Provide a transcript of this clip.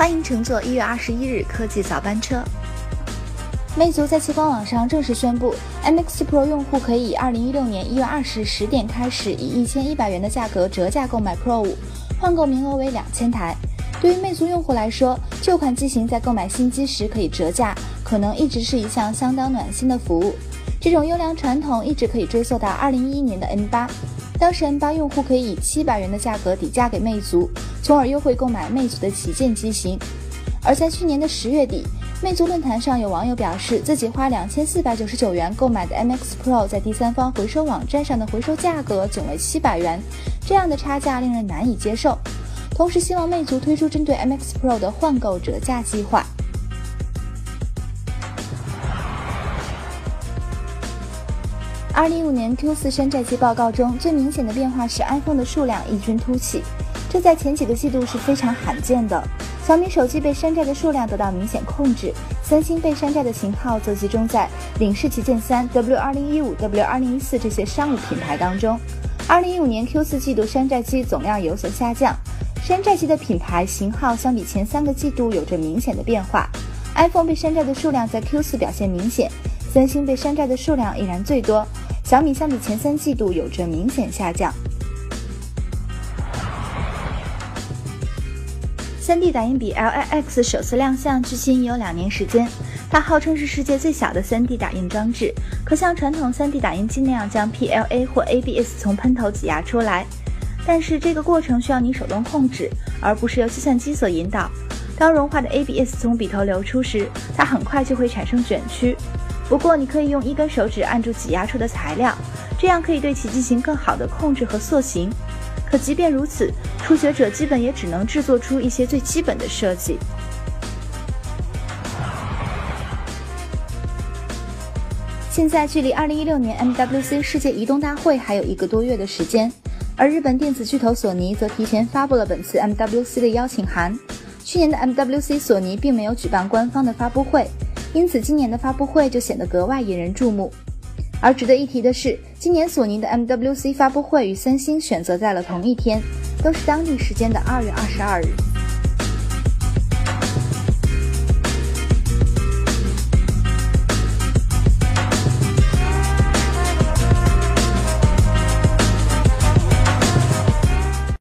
欢迎乘坐一月二十一日科技早班车。魅族在其官网上正式宣布，MX Pro 用户可以二零一六年一月二十日十点开始，以一千一百元的价格折价购买 Pro 五，换购名额为两千台。对于魅族用户来说，旧款机型在购买新机时可以折价，可能一直是一项相当暖心的服务。这种优良传统一直可以追溯到二零一一年的 M 八，当时 M 八用户可以以七百元的价格抵价给魅族，从而优惠购买魅族的旗舰机型。而在去年的十月底，魅族论坛上有网友表示，自己花两千四百九十九元购买的 MX Pro 在第三方回收网站上的回收价格仅为七百元，这样的差价令人难以接受。同时，希望魅族推出针对 MX Pro 的换购折价计划。二零一五年 Q 四山寨机报告中最明显的变化是 iPhone 的数量异军突起，这在前几个季度是非常罕见的。小米手机被山寨的数量得到明显控制，三星被山寨的型号则集中在领事旗舰三、W 二零一五、W 二零一四这些商务品牌当中。二零一五年 Q 四季度山寨机总量有所下降，山寨机的品牌型号相比前三个季度有着明显的变化。iPhone 被山寨的数量在 Q 四表现明显，三星被山寨的数量依然最多。小米相比前三季度有着明显下降。3D 打印笔 LIX 首次亮相，距今已有两年时间。它号称是世界最小的 3D 打印装置，可像传统 3D 打印机那样将 PLA 或 ABS 从喷头挤压出来。但是这个过程需要你手动控制，而不是由计算机所引导。当融化的 ABS 从笔头流出时，它很快就会产生卷曲。不过，你可以用一根手指按住挤压出的材料，这样可以对其进行更好的控制和塑形。可即便如此，初学者基本也只能制作出一些最基本的设计。现在距离2016年 MWC 世界移动大会还有一个多月的时间，而日本电子巨头索尼则提前发布了本次 MWC 的邀请函。去年的 MWC，索尼并没有举办官方的发布会。因此，今年的发布会就显得格外引人注目。而值得一提的是，今年索尼的 MWC 发布会与三星选择在了同一天，都是当地时间的二月二十二日。